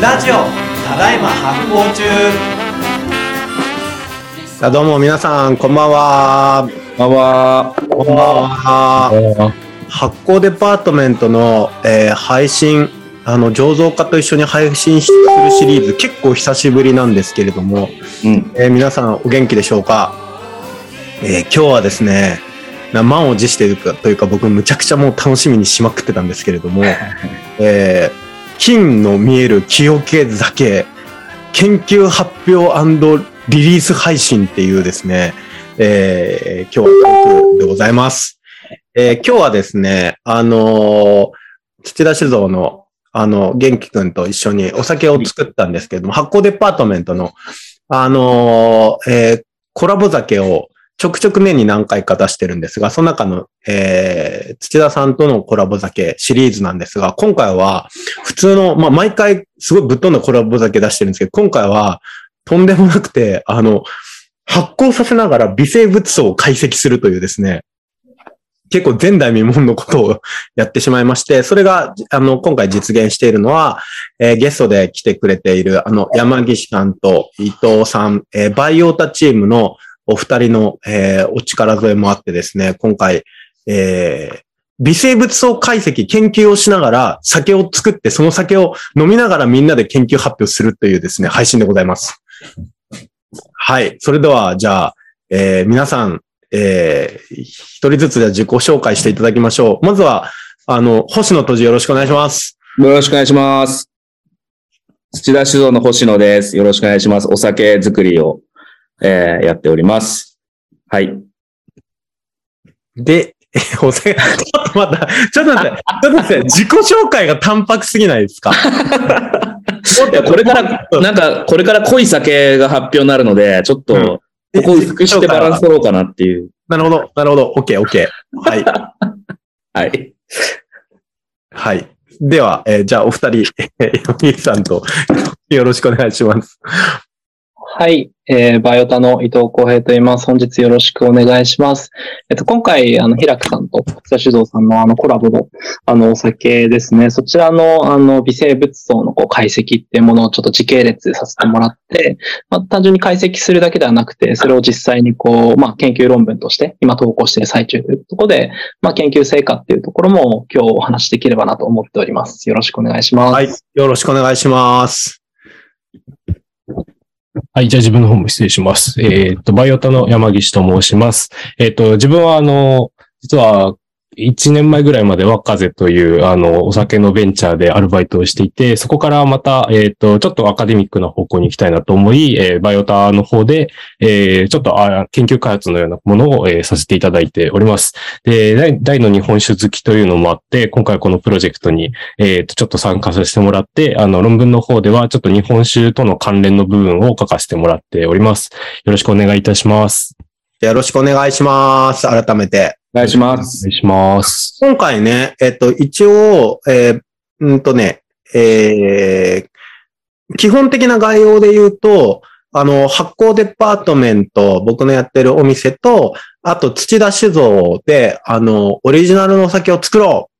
ラジオただいま発行中。あどうも皆さんこんばんは。こんばんは。こんばんは。発行デパートメントの、えー配信あの醸造家と一緒に配信するシリーズ結構久しぶりなんですけれども、うん。えー皆さんお元気でしょうか、えー今日はですねな満を持しているかというか僕むちゃくちゃもう楽しみにしまくってたんですけれども、えー金の見える清気酒研究発表リリース配信っていうですね、えー今日はでございます。えー今日はですね、あのー土田酒造のあの、元気くんと一緒にお酒を作ったんですけれども、発酵デパートメントの、あのーえーコラボ酒をちょくちょく年に何回か出してるんですが、その中の、えー土田さんとのコラボ酒シリーズなんですが、今回は普通の、まあ、毎回すごいぶっ飛んだコラボ酒出してるんですけど、今回はとんでもなくて、あの、発酵させながら微生物層を解析するというですね、結構前代未聞のことを やってしまいまして、それが、あの、今回実現しているのは、えーゲストで来てくれている、あの、山岸さんと伊藤さん、えーバイオータチームのお二人の、えーお力添えもあってですね、今回、えー微生物層解析研究をしながら酒を作って、その酒を飲みながらみんなで研究発表するというですね、配信でございます。はい。それでは、じゃあ、えー皆さん、えー一人ずつで自己紹介していただきましょう。まずは、あの、星野とじよろしくお願いします。よろしくお願いします。土田酒造の星野です。よろしくお願いします。お酒作りを、えーやっております。はい。で、え ーお酒、ちょっと待った、ちょっと待って、ちょっと待って、自己紹介が淡白すぎないですか？いや、これから、なんか、これから濃い酒が発表になるので、ちょっと、うんここ薄くしてバランス取ろうかなっていう。なるほど、なるほど、OK、OK。はい。はい。はい。では、えーじゃあお二人、えー、山岸さんとよろしくお願いします。はい、えー、バイオタの伊藤浩平と言います。本日よろしくお願いします。えっと、今回、あの、平久さんと草酒造さんのあの、コラボの、あの、お酒ですね。そちらの、あの、微生物層のこう解析っていうものをちょっと時系列させてもらって、まあ、単純に解析するだけではなくて、それを実際にこう、まあ、研究論文として、今投稿している最中というところで、まあ、研究成果っていうところも今日お話しできればなと思っております。よろしくお願いします。はい。よろしくお願いします。はい、じゃあ自分の方も失礼します。えっ、と、バイオタの山岸と申します。えっ、と、自分はあの、実は、1年前ぐらいまでワッカゼという、あの、お酒のベンチャーでアルバイトをしていて、そこからまた、えっ、と、ちょっとアカデミックな方向に行きたいなと思い、えーバイオタの方で、えーちょっとあ研究開発のようなものを、えーさせていただいております。で、大大の日本酒好きというのもあって、今回このプロジェクトに、えっ、と、ちょっと参加させてもらって、あの、論文の方では、ちょっと日本酒との関連の部分を書かせてもらっております。よろしくお願いいたします。よろしくお願いします。改めて。お願いしまおす。願いします。今回ね、えっと、一応、えーうんとね、えー基本的な概要で言うと、あの、発酵デパートメント、僕のやってるお店と、あと土田酒造で、あの、オリジナルのお酒を作ろう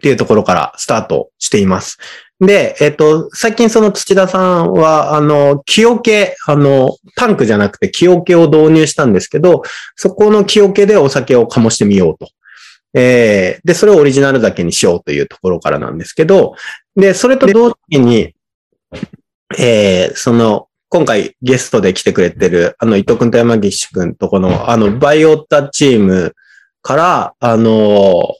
っていうところからスタートしています。で、えっと、最近その土田さんは、あの、木桶、あの、タンクじゃなくて木桶を導入したんですけど、そこの木桶でお酒を醸してみようと。えーで、それをオリジナル酒にしようというところからなんですけど、で、それと同時に、えーその、今回ゲストで来てくれてる、あの、伊藤くんと山岸くんとこの、あの、バイオッタチームから、あの、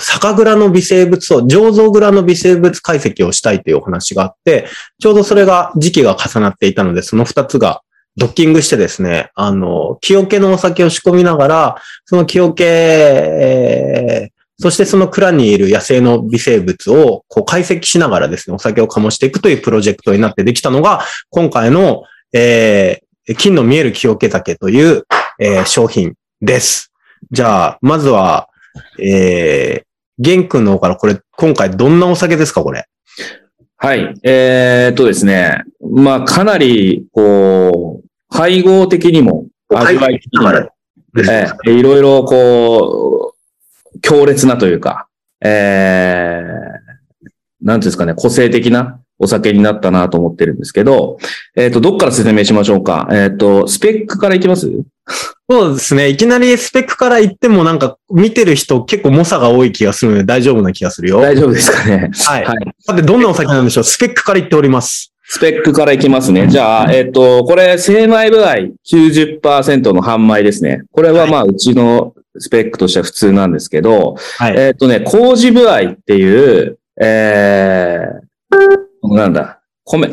酒蔵の微生物を、醸造蔵の微生物解析をしたいというお話があって、ちょうどそれが時期が重なっていたので、その二つがドッキングしてですね、あの、木桶のお酒を仕込みながら、その木桶、えーそしてその蔵にいる野生の微生物をこう解析しながらですね、お酒を醸していくというプロジェクトになってできたのが、今回の、えー金の見える木桶酒という、えー商品です。じゃあ、まずは、えー、玄君の方からこれ、今回どんなお酒ですか、これ？はい。えーっとですね。まあ、かなり、こう、配合的にも、味わい的にも、えーいろいろ、こう、強烈なというか、えー、なんていうんですかね、個性的なお酒になったなと思ってるんですけど、えっ、と、どっから説明しましょうか？えっ、と、スペックからいきます？そうですね。いきなりスペックから言ってもなんか見てる人結構猛者が多い気がするので大丈夫な気がするよ。大丈夫ですかね。はい。はい。さて、どんなお酒なんでしょう？スペックから言っております。スペックからいきますね。じゃあ、えっ、と、これ、精米部合90%の半米ですね。これはまあ、うちのスペックとしては普通なんですけど、はい。えっ、とね、麹部合っていう、えー、なんだ、米、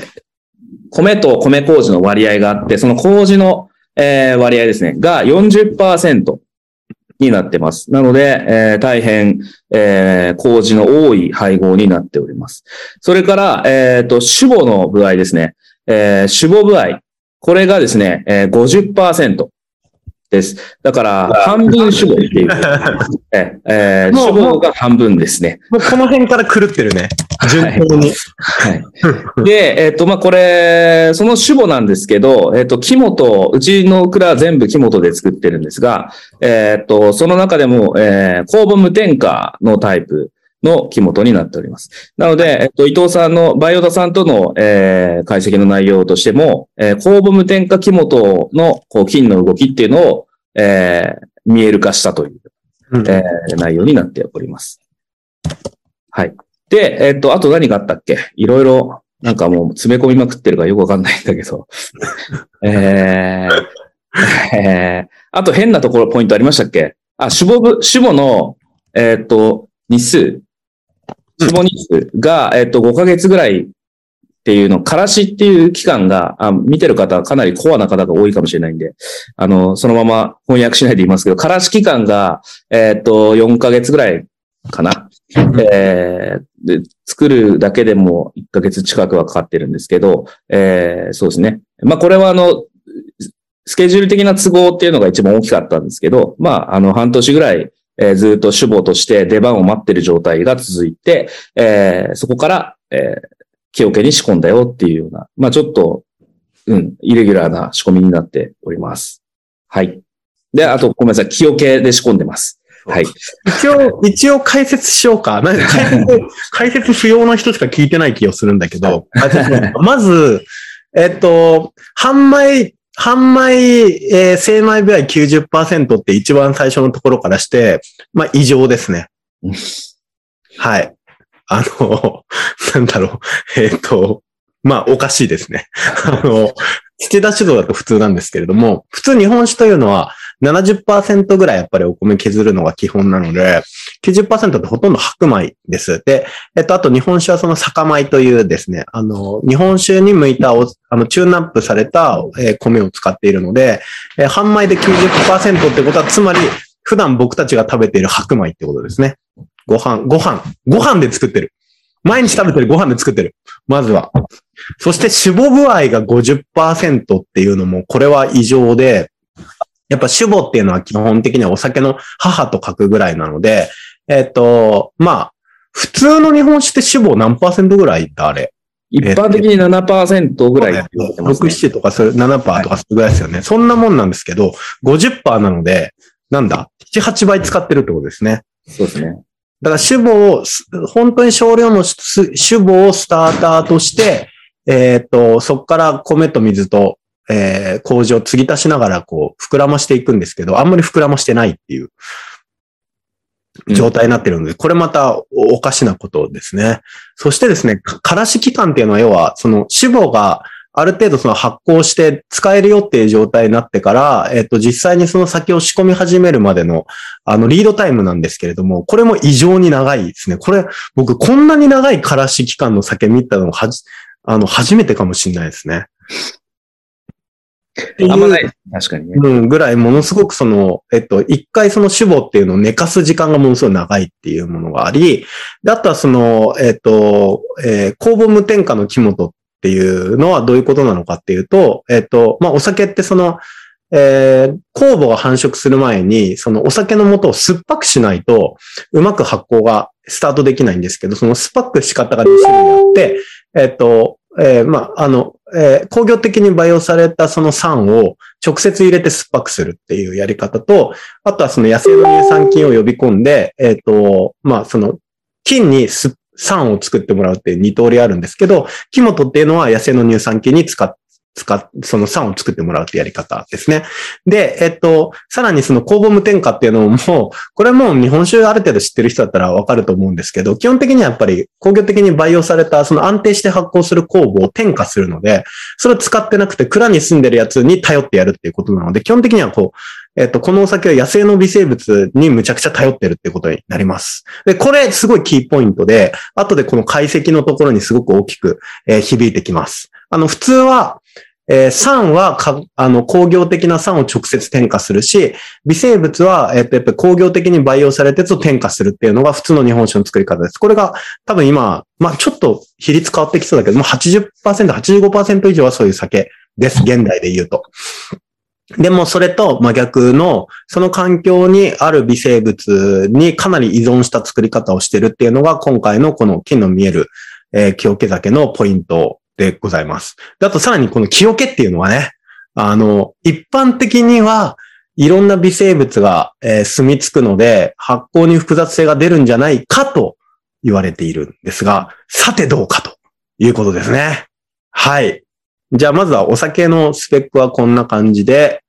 米と米麹の割合があって、その麹の、えー割合ですね、が40%になってます。なので、えー大変、えー麹の多い配合になっております。それから、えっ、と、主母の部合ですね。えー主母部合。これがですね、えー50%です。だから、半分酒母っていう。えーえーもう酒母が半分ですね。もうこの辺から狂ってるね。順当に。はい。で、えっ、と、まあ、これ、その主母なんですけど、えっ、と、木本、うちの蔵は全部木本で作ってるんですが、えっ、と、その中でも、えー、酵母無添加のタイプの木本になっております。なので、えっ、と、伊藤さんの、バイオダさんとの、えー、解析の内容としても、えー、酵母無添加木本の、こう、菌の動きっていうのを、えー、見える化したといううんえー内容になっております。はい。で、えっ、と、あと何があったっけ？いろいろ、なんかもう詰め込みまくってるからよくわかんないんだけど。えー、えー、あと変なところ、ポイントありましたっけ？あ、死亡部、死亡の、えっ、と、日数。死亡日数が、えっ、と、5ヶ月ぐらいっていうの、からしっていう期間が、あ見てる方はかなりコアな方が多いかもしれないん。で、あの、そのまま翻訳しないで言いますけど、からし期間が、えっ、と、4ヶ月ぐらいかな。えーで、作るだけでも1ヶ月近くはかかってるん。ですけど、えーそうですね。まあ、これはあの、スケジュール的な都合っていうのが一番大きかったん。ですけど、まあ、あの、半年ぐらい、えーずっと主母として出番を待ってる状態が続いて、えーそこから、えー、木桶に仕込んだよっていうような、まあ、ちょっと、うん、イレギュラーな仕込みになっております。はい。で、あと、ごめんなさい、木桶で仕込んでます。はい。一応、一応解説しようか。なんか解説、解説不要な人しか聞いてない気がするんだけど、まず、えっと、半米、半米、えー精米部合90%って一番最初のところからして、まあ異常ですねうん。はい。あの、なんだろう。えっと、まあおかしいですね。あの、土田酒造だと普通なんですけれども、普通日本酒というのは70%ぐらいやっぱりお米削るのが基本なので、90%ってほとんど白米です。で、えっと、あと日本酒はその酒米というですね、あの、日本酒に向いた、あの、チューンナップされた、え米を使っているので、えー半米で90%ってことは、つまり、普段僕たちが食べている白米ってことですね。ご飯、ご飯、ご飯で作ってる。毎日食べてるご飯で作ってる。まずは。そして脂肪部合が50%っていうのも、これは異常で、やっぱ酒母っていうのは基本的にはお酒の母と書くぐらいなので、えっ、と、まあ、普通の日本酒って酒母何パーセントぐらいだあれ。一般的に7%ぐらいって言われてます6、ね。7とかそれ7%とかそれぐらいですよね。そんなもんなんですけど、50%なので、なんだ ?7、8倍使ってるってことですね。そうですね。だから酒母を、す本当に少量のす酒母をスターターとして、えっ、と、そこから米と水と、えー、麹を継ぎ足しながら、こう、膨らましていくんですけど、あんまり膨らましてないっていう状態になってるので、これまたおおかしなことですね。そしてですね、かからし期間っていうのは、要は、その脂肪がある程度その発酵して使えるよっていう状態になってから、えっ、と、実際にその先を仕込み始めるまでの、あの、リードタイムなんですけれども、これも異常に長いですね。これ、僕、こんなに長いからし期間の酒見たのはじ、あの、初めてかもしれないですね。あんまない。確かにね。うん、ぐらい、ものすごくその、えっと、一回その脂肪っていうのを寝かす時間がものすごい長いっていうものがあり、であとはその、えっと、えー酵母無添加の木本っていうのはどういうことなのかっていうと、えっと、まあ、お酒ってその、えー酵母が繁殖する前に、そのお酒の元を酸っぱくしないと、うまく発酵がスタートできないんですけど、その酸っぱく仕方が2種類あって、えっと、えーまあ、あの、えー工業的に培養されたその酸を直接入れて酸っぱくするっていうやり方と、あとはその野生の乳酸菌を呼び込んで、えっ、と、まあ、その、菌に酸を作ってもらうっていう二通りあるんですけど、木本っていうのは野生の乳酸菌に使って使っ、その酸を作ってもらうってやり方ですね。で、えっと、さらにその酵母無添加っていうのも、これも日本酒ある程度知ってる人だったらわかると思うんですけど、基本的にはやっぱり工業的に培養された、その安定して発酵する酵母を添加するので、それを使ってなくて蔵に住んでるやつに頼ってやるっていうことなので、基本的にはこう、えっと、このお酒は野生の微生物にむちゃくちゃ頼ってるってことになります。で、これすごいキーポイントで、後でこの解析のところにすごく大きく、えー響いてきます。あの、普通は、えー酸はか、あの、工業的な酸を直接添加するし、微生物は、えっと、やっぱり工業的に培養されたやつを添加するっていうのが普通の日本酒の作り方です。これが多分今、まあちょっと比率変わってきそうだけども、80%、85%以上はそういう酒です。現代で言うと。でもそれと真逆の、その環境にある微生物にかなり依存した作り方をしてるっていうのが今回のこの金の見える、えー、清気酒のポイントでございます。であとさらにこの清気っていうのはね、あの、一般的にはいろんな微生物が、えー住み着くので発酵に複雑性が出るんじゃないかと言われているんですが、さてどうかということですね。はい。じゃあまずはお酒のスペックはこんな感じで、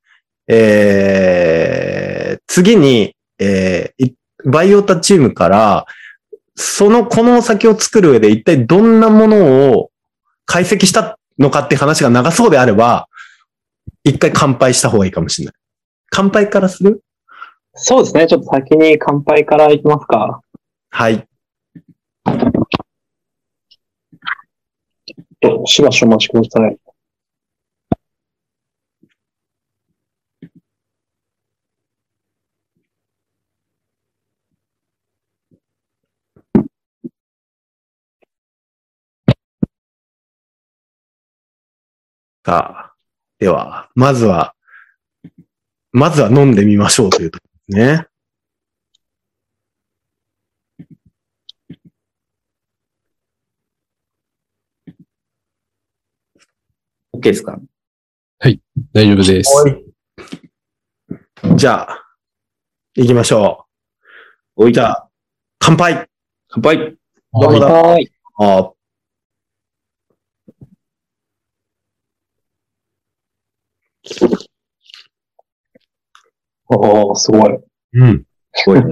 えー、次に、えーバイオタチームから、その、このお酒を作る上で一体どんなものを解析したのかって話が長そうであれば、一回乾杯した方がいいかもしれない。乾杯からする？そうですね。ちょっと先に乾杯からいきますか。はい。としばしお待ちください。さあ、では、まずは、まずは飲んでみましょうというところですね。OK ですか？大丈夫です。じゃあ、行きましょおい、う。じゃあ、乾杯。乾杯。どうもだはい。あおー、すごい。うん。すごいね。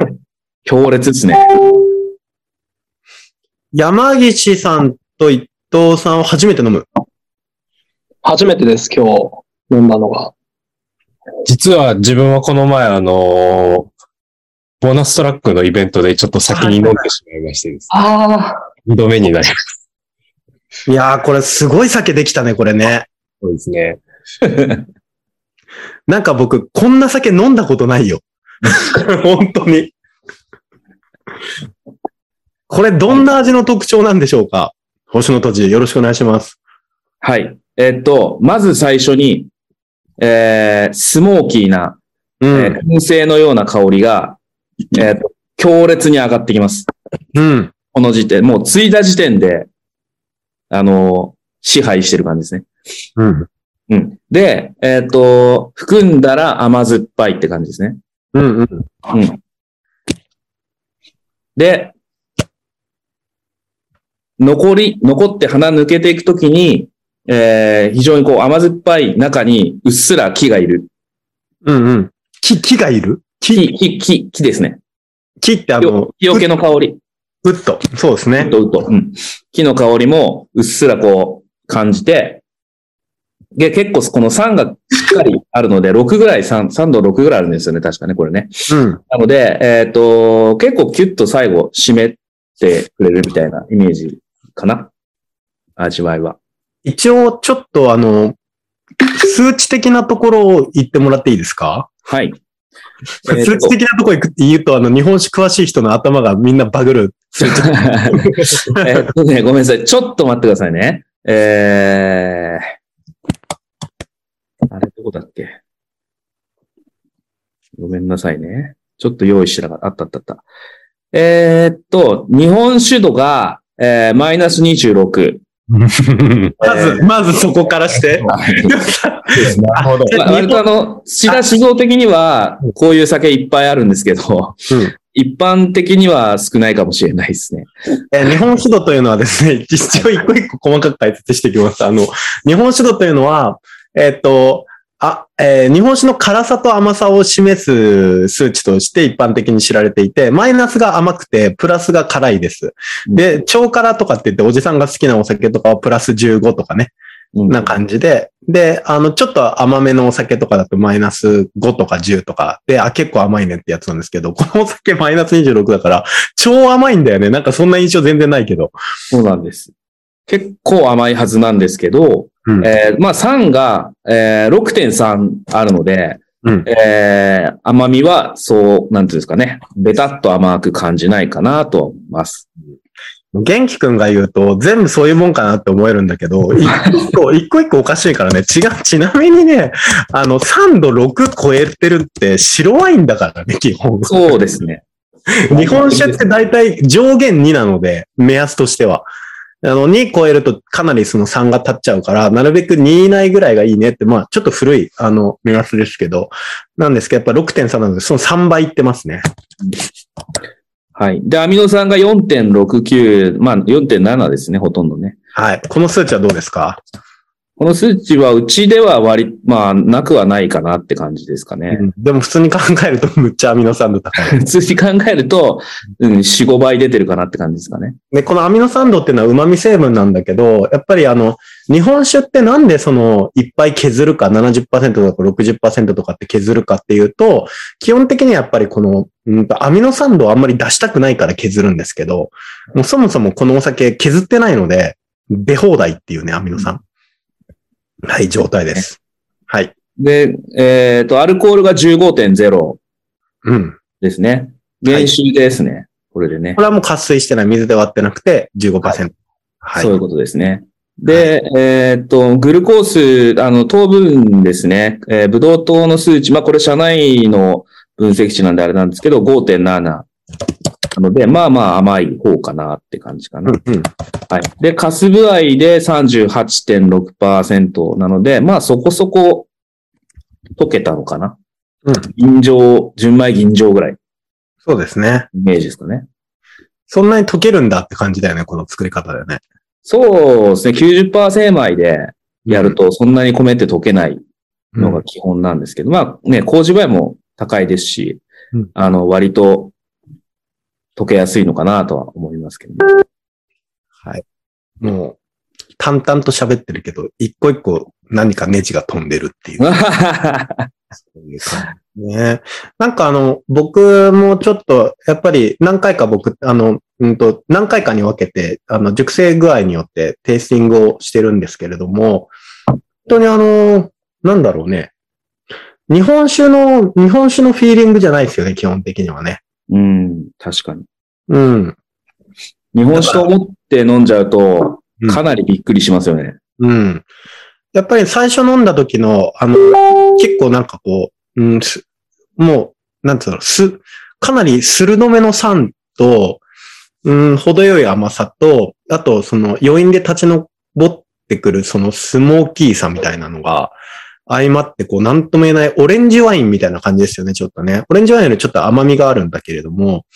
強烈ですね。山岸さんと伊藤さんは初めて飲む？初めてです、今日飲んだのが。実は自分はこの前あのーボーナストラックのイベントでちょっと先に飲んでしまいましてです。あ二度目になります。いやー、これすごい酒できたね、これね。そうですね。なんか僕、こんな酒飲んだことないよ。本当に。これどんな味の特徴なんでしょうか？星の土地、よろしくお願いします。はい。えっと、まず最初に、えー、スモーキーな、うん。えー燻製のような香りが、えーと強烈に上がってきます。うん。この時点、もう継いだ時点で、あのー支配してる感じですね。うん。うん。で、えっ、と、含んだら甘酸っぱいって感じですね。うん。うん。うん。で、残り、残って鼻抜けていくときに、えー、非常にこう甘酸っぱい中にうっすら木がいる。うん。うん。木、木がいる？木、木、木、木ですね。木ってあの、木よけの香り。うっと。そうですねうっ。とうっと。うん。木の香りもうっすらこう感じて、で、結構この酸がしっかりあるので、6ぐらい、酸、酸度6ぐらいあるんですよね、確かね、これね。うん。なので、えっ、と、結構キュッと最後締めてくれるみたいなイメージかな。味わいは。一応、ちょっとあの、数値的なところを言ってもらっていいですか？はい。えーと数値的なところ行くって言うと、あの、日本史詳しい人の頭がみんなバグる。えっとね、ごめんなさい。ちょっと待ってくださいね。えー、あれどこだっけ？ごめんなさいね。ちょっと用意してなかった。あったあったあった。えーっと、日本酒度が、えー、マイナス26。まず、まずそこからして。なるほど。ま あ割とあの、志田酒造的には、こういう酒いっぱいあるんですけど、うん一般的には少ないかもしれないですね。えー日本酒度というのはですね、一応一個一個細かく解説していきます。あの、日本酒度というのは、えっ、と、あ、えー日本酒の辛さと甘さを示す数値として一般的に知られていて、マイナスが甘くて、プラスが辛いです。で、超辛とかって言って、おじさんが好きなお酒とかはプラス15とかね、うんな感じで、で、あの、ちょっと甘めのお酒とかだとマイナス5とか10とか、で、あ、結構甘いねってやつなんですけど、このお酒マイナス26だから、超甘いんだよね。なんかそんな印象全然ないけど。そうなんです。結構甘いはずなんですけど、うんえーまあ3が、えー6.3あるので、うんえー甘みはそう、なんていうんですかね、ベタっと甘く感じないかなとは思います。元気くんが言うと、全部そういうもんかなって思えるんだけど、一 個一個、一個一個おかしいからね。違う、ちなみにね、あの、3度6超えてるって白ワインだからね、基本。そうですね。日本酒って大体上限2なので、目安としては。あの、2超えるとかなりその3が立っちゃうから、なるべく2以内ぐらいがいいねって、まあ、ちょっと古い、あの、目安ですけど、なんですけど、やっぱ6.3なので、その3倍いってますね。はい。で、アミノ酸が4.69、まあ4.7ですね、ほとんどね。はい。この数値はどうですか？この数値はうちでは割、まあ、なくはないかなって感じですかね。うんでも普通に考えると むっちゃアミノ酸度高い。普通に考えると、うん、4、5倍出てるかなって感じですかね。で、このアミノ酸度っていうのは旨味成分なんだけど、やっぱりあの、日本酒ってなんでその、いっぱい削るか、70%とか60%とかって削るかっていうと、基本的にはやっぱりこの、うんと、アミノ酸度をあんまり出したくないから削るんですけど、もうそもそもこのお酒削ってないので、出放題っていうね、アミノ酸。はい、状態です。はい。で、えっ、と、アルコールが15.0うん。ですね。原酒ですね。これでねこ。れはもう渇水してない、水で割ってなくて15%。はい。そういうことですね。で、えっ、と、グルコース、あの、糖分ですね。えー、ブドウ糖の数値、まあ、これ社内の分析値なんであれなんですけど、5.7。なので、まあまあ甘い方かなって感じかな。うんうん。はい。で、カス部合で38.6%なので、まあそこそこ溶けたのかな。うん。銀状、純米銀状ぐらい、そうですね。イメージですかね。そんなに溶けるんだって感じだよね、この作り方だよね。そうですね。90%精米でやると、そんなに米って溶けないのが基本なんですけど、まあね、麹部合も高いですし、うんあの、割と溶けやすいのかなとは思いますけど、ね。はい。もう、淡々と喋ってるけど、一個一個何かネジが飛んでるっていう。そういう感じね。なんかあの、僕もちょっと、やっぱり何回か僕、あの、うんと、何回かに分けて、あの、熟成具合によってテイスティングをしてるんですけれども、本当にあの、なんだろうね。日本酒の、日本酒のフィーリングじゃないですよね、基本的にはね。うん、確かに。うん。日本酒と思って飲んじゃうと、うんかなりびっくりしますよね。うん。やっぱり最初飲んだ時の、あの、結構なんかこう、うん、すもう、なんつうの、す、かなり鋭めの酸と、うん、程よい甘さと、あと、その余韻で立ち上ってくる、そのスモーキーさみたいなのが、相まって、こう、なんとも言えないオレンジワインみたいな感じですよね、ちょっとね。オレンジワインよりちょっと甘みがあるんだけれども、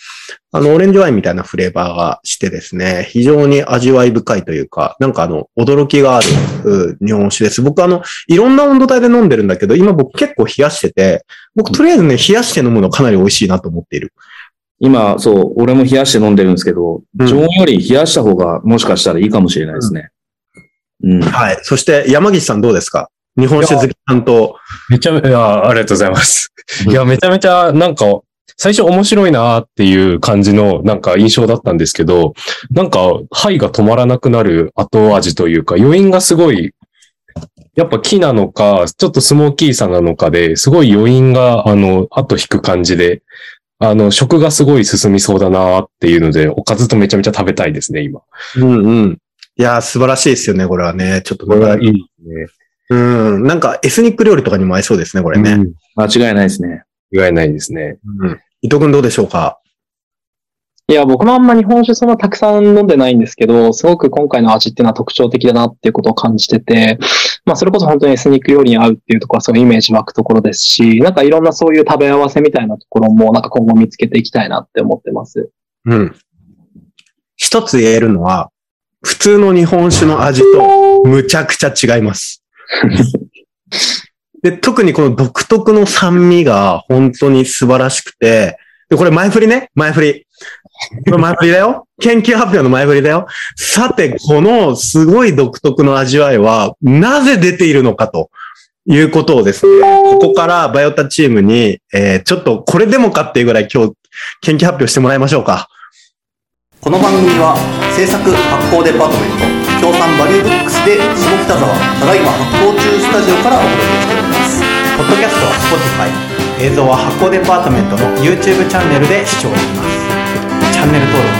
あの、オレンジワインみたいなフレーバーがしてですね、非常に味わい深いというか、なんかあの、驚きがあるう日本酒です。僕あの、いろんな温度帯で飲んでるんだけど、今僕結構冷やしてて、僕とりあえずね、冷やして飲むのかなり美味しいなと思っている。今、そう、俺も冷やして飲んでるんですけど、うん常温より冷やした方がもしかしたらいいかもしれないですね。うん。はい。そして、山岸さんどうですか？日本酒好きさんと、めちゃめちゃ、ありがとうございます。いや、めちゃめちゃ、なんか、最初面白いなっていう感じの、なんか印象だったんですけど、なんか、肺が止まらなくなる後味というか、余韻がすごい、やっぱ木なのか、ちょっとスモーキーさなのかで、すごい余韻が、あの、後引く感じで、あの、食がすごい進みそうだなっていうので、おかずとめちゃめちゃ食べたいですね、今。うんうん。いやー、素晴らしいですよね、これはね。ちょっとこれはいいですね。うん。なんか、エスニック料理とかにも合いそうですね、これね。うん間違いないですね。意外ないですね。うん。伊藤君どうでしょうか？いや、僕もあんま日本酒そんなたくさん飲んでないんですけど、すごく今回の味っていうのは特徴的だなっていうことを感じてて、まあそれこそ本当にエスニック料理に合うっていうところはそういうイメージ湧くところですし、なんかいろんなそういう食べ合わせみたいなところもなんか今後見つけていきたいなって思ってます。うん。一つ言えるのは、普通の日本酒の味とむちゃくちゃ違います。で、特にこの独特の酸味が本当に素晴らしくて、で、これ前振りね前振り。これ前振りだよ 研究発表の前振りだよさて、このすごい独特の味わいは、なぜ出ているのかということをですね、ここからバイオタチームに、えーちょっとこれでもかっていうぐらい今日研究発表してもらいましょうか。この番組は制作発行デパートメント協賛バリューブックスで下北沢ただいま発行中スタジオからお届けしております。ポッドキャストは Spotify 映像は発行デパートメントの YouTube チャンネルで視聴できます。チャンネル登録